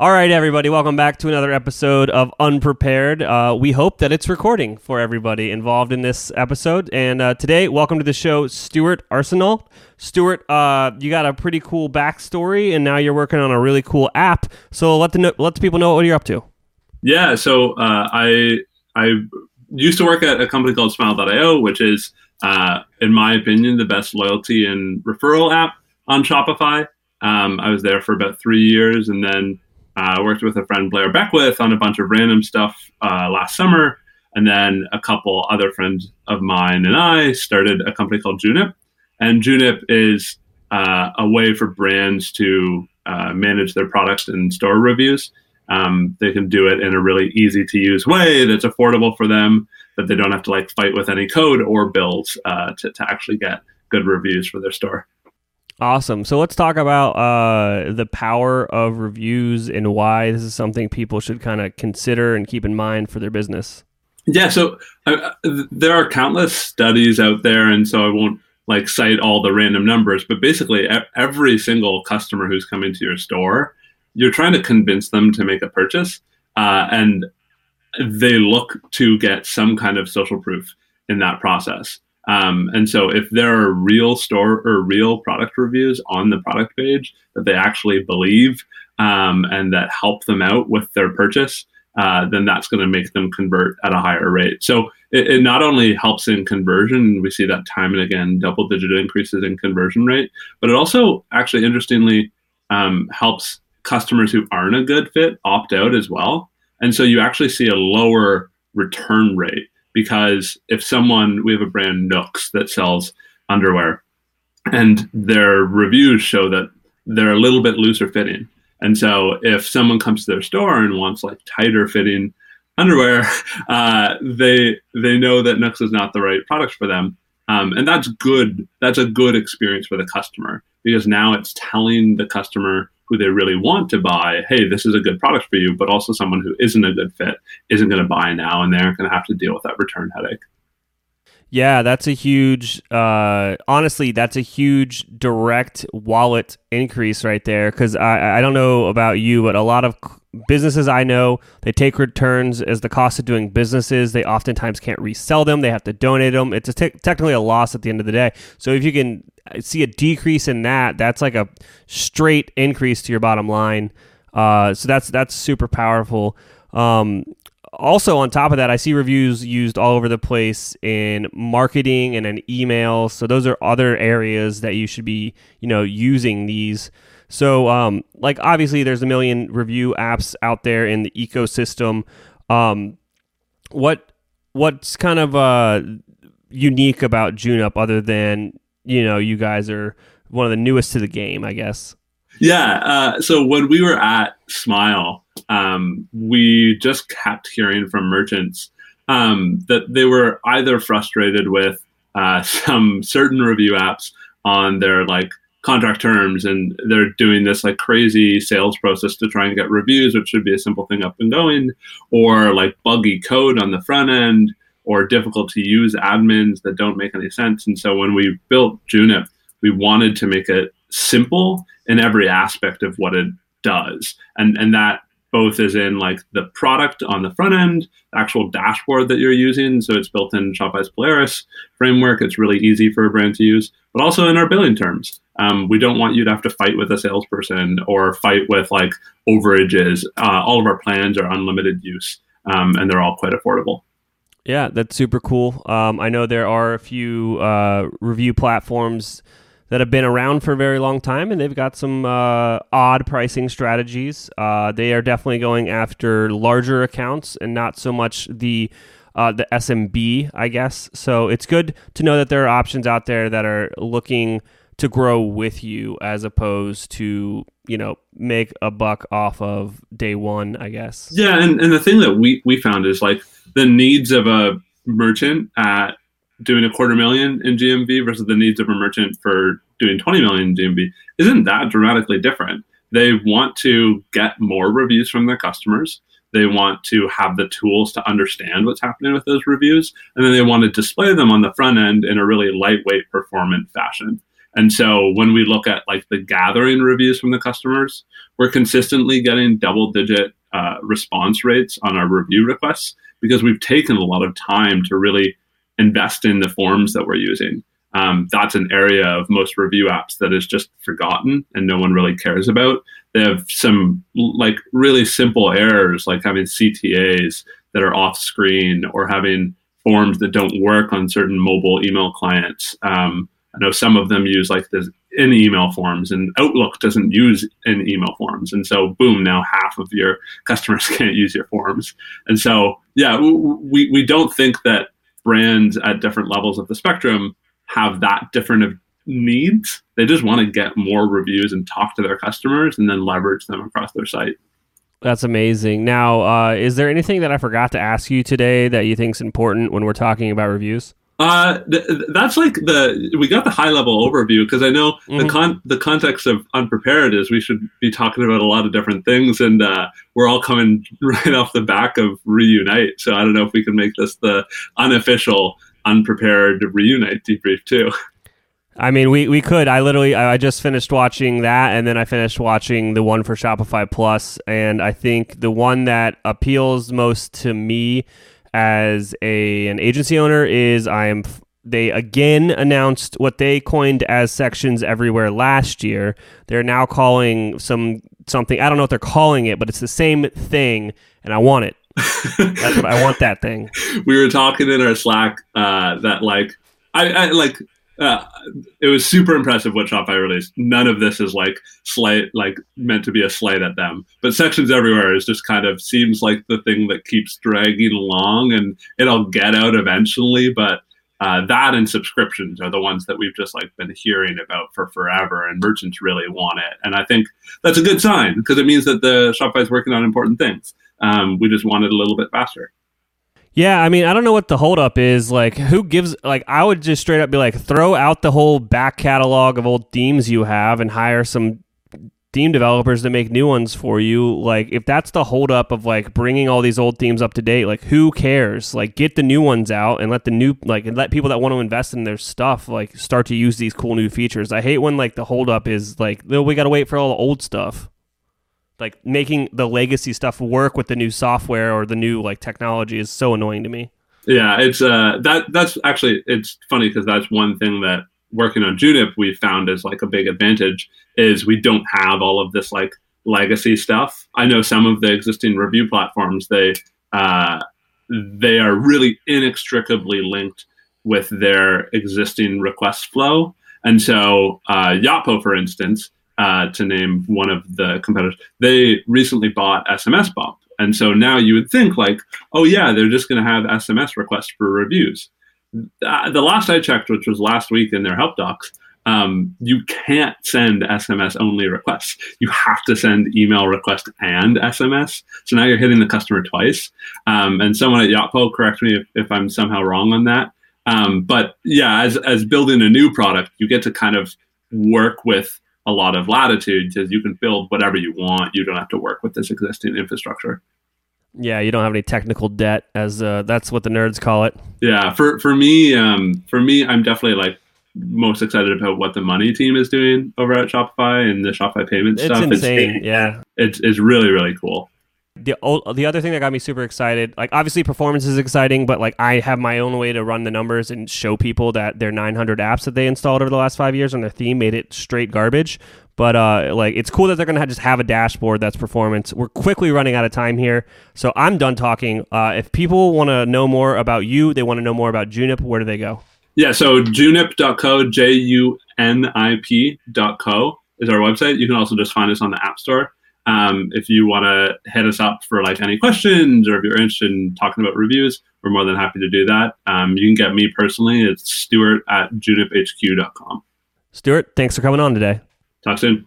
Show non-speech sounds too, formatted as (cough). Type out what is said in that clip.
All right, everybody, welcome back to another episode of Unprepared. Uh, we hope that it's recording for everybody involved in this episode. And uh, today, welcome to the show, Stuart Arsenault. Stuart, uh, you got a pretty cool backstory, and now you're working on a really cool app. So let the let the people know what you're up to. Yeah, so uh, I I used to work at a company called Smile.io, which is, uh, in my opinion, the best loyalty and referral app on Shopify. Um, I was there for about three years, and then I uh, worked with a friend Blair Beckwith on a bunch of random stuff uh, last summer, and then a couple other friends of mine and I started a company called Junip. And Junip is uh, a way for brands to uh, manage their products and store reviews. Um, they can do it in a really easy to use way that's affordable for them, that they don't have to like fight with any code or bills uh, to, to actually get good reviews for their store. Awesome. So let's talk about uh, the power of reviews and why this is something people should kind of consider and keep in mind for their business. Yeah. So uh, there are countless studies out there, and so I won't like cite all the random numbers, but basically every single customer who's coming to your store, you're trying to convince them to make a purchase, uh, and they look to get some kind of social proof in that process. Um, and so if there are real store or real product reviews on the product page that they actually believe um, and that help them out with their purchase, uh, then that's going to make them convert at a higher rate. So it, it, not only helps in conversion, we see that time and again, double digit increases in conversion rate, but it also actually interestingly um, helps customers who aren't a good fit opt out as well. And so you actually see a lower return rate because if someone we have a brand Nooks that sells underwear and their reviews show that they're a little bit looser fitting. And so if someone comes to their store and wants like tighter fitting underwear, (laughs) uh, they they know that Nooks is not the right product for them. Um, and that's good. That's a good experience for the customer because now it's telling the customer who they really want to buy, hey, this is a good product for you, but also someone who isn't a good fit isn't going to buy now and they're going to have to deal with that return headache. Yeah, that's a huge, uh, honestly, that's a huge direct wallet increase right there. Because I, I don't know about you, but a lot of businesses I know, they take returns as the cost of doing businesses. They oftentimes can't resell them. They have to donate them. It's technically a loss at the end of the day. So if you can see a decrease in that, that's like a straight increase to your bottom line. Uh, so that's that's super powerful. Um, also, on top of that, I see reviews used all over the place in marketing and in email. So those are other areas that you should be, you know, using these. So, um, like obviously, there's a million review apps out there in the ecosystem. Um, what what's kind of uh, unique about Junip other than you know you guys are one of the newest to the game, I guess? Yeah. Uh, so when we were at Smile, um, we just kept hearing from merchants um, that they were either frustrated with uh, (laughs) some certain review apps on their like contract terms and they're doing this like crazy sales process to try and get reviews which should be a simple thing up and going or like buggy code on the front end or difficult to use admins that don't make any sense. And so when we built junip we wanted to make it simple in every aspect of what it does. And and that both as in like the product on the front end, the actual dashboard that you're using. So it's built in Shopify's Polaris framework. It's really easy for a brand to use, but also in our billing terms. Um, we don't want you to have to fight with a salesperson or fight with like overages. Uh, all of our plans are unlimited use, um, and they're all quite affordable. Yeah, that's super cool. Um, I know there are a few uh, review platforms that have been around for a very long time, and they've got some uh, odd pricing strategies. Uh, they are definitely going after larger accounts and not so much the uh, the SMB, I guess. So it's good to know that there are options out there that are looking to grow with you as opposed to you know make a buck off of day one i guess yeah and, and the thing that we we found is like the needs of a merchant at doing a quarter million in GMV versus the needs of a merchant for doing 20 million in GMV isn't that dramatically different. They want to get more reviews from their customers. They want to have the tools to understand what's happening with those reviews. And then they want to display them on the front end in a really lightweight, performant fashion. And so when we look at like the gathering reviews from the customers, we're consistently getting double digit uh, response rates on our review requests because we've taken a lot of time to really invest in the forms that we're using. Um, that's an area of most review apps that is just forgotten and no one really cares about. They have some like really simple errors, like having CTAs that are off screen or having forms that don't work on certain mobile email clients. Um, I know some of them use like this in email forms, and Outlook doesn't use in email forms, and so boom, now half of your (laughs) customers can't use your forms. And so yeah, we we don't think that brands at different levels of the spectrum have that different of needs. They just want to get more reviews and talk to their customers, and then leverage them across their site. That's amazing. Now, uh, is there anything that I forgot to ask you today that you think is important when we're talking about reviews? Uh, th- that's like the we got the high level overview because I know mm-hmm. the con the context of unprepared is we should be talking about a lot of different things, and uh, we're all coming (laughs) right off the back of reunite. So I don't know if we can make this the unofficial unprepared reunite debrief too. I mean, we, we could. I literally, I just finished watching that, and then I finished watching the one for Shopify Plus, and I think the one that appeals most to me as a an agency owner is I am they again announced what they coined as sections everywhere last year. They're now calling some something I don't know what they're calling it, but it's the same thing, and I want it. That's what I want. That thing. (laughs) We were talking in our Slack uh, that like I, I like uh, it was super impressive what Shopify released. None of this is like slight, like meant to be a slight at them. But sections everywhere is just kind of seems like the thing that keeps dragging along, and it'll get out eventually. But uh, that and subscriptions are the ones that we've just like been hearing about for forever, and merchants really want it. And I think that's a good sign because it means that the Shopify is working on important things. Um, we just want it a little bit faster. Yeah, I mean, I don't know what the holdup is. Like, who gives? Like, I would just straight up be like, throw out the whole back catalog of old themes you have and hire some theme developers to make new ones for you. Like, if that's the holdup of like bringing all these old themes up to date, like, who cares? Like, get the new ones out and let the new like and let people that want to invest in their stuff like start to use these cool new features. I hate when like the holdup is like, oh, we got to wait for all the old stuff like making the legacy stuff work with the new software or the new like technology is so annoying to me. Yeah, it's uh that that's actually it's funny because that's one thing that working on Junip we found is like a big advantage is we don't have all of this like legacy stuff. I know some of the existing review platforms they uh they are really inextricably linked with their existing request flow. And so uh, Yotpo, for instance, uh, to name one of the competitors, they recently bought SMS Bump. And so now you would think like, oh yeah, they're just going to have SMS requests for reviews. Uh, the last I checked, which was last week in their help docs, um, you can't send SMS only requests. You have to send email request and SMS. So now you're hitting the customer twice. Um, and someone at Yotpo, correct me if, if I'm somehow wrong on that. Um, but yeah, as, as building a new product, you get to kind of work with a lot of latitude because you can build whatever you want. You don't have to work with this existing infrastructure. Yeah, you don't have any technical debt, as uh, that's what the nerds call it. Yeah, for for me, um, for me, I'm definitely like most excited about what the money team is doing over at Shopify and the Shopify payment it's stuff. Insane. It's yeah, it's it's really really cool the the other thing that got me super excited, like obviously performance is exciting, but like I have my own way to run the numbers and show people that their 900 apps that they installed over the last five years on their theme made it straight garbage. But uh, like it's cool that they're gonna have, just have a dashboard that's performance. We're quickly running out of time here, so I'm done talking. Uh, if people want to know more about you, they want to know more about Junip. Where do they go? Yeah, so junip.co, J U N I P.co is our website. You can also just find us on the App Store. Um, if you want to hit us up for like any questions or if you're interested in talking about reviews, we're more than happy to do that. Um, you can get me personally. It's Stuart at juniphq.com. Stuart, thanks for coming on today. Talk soon.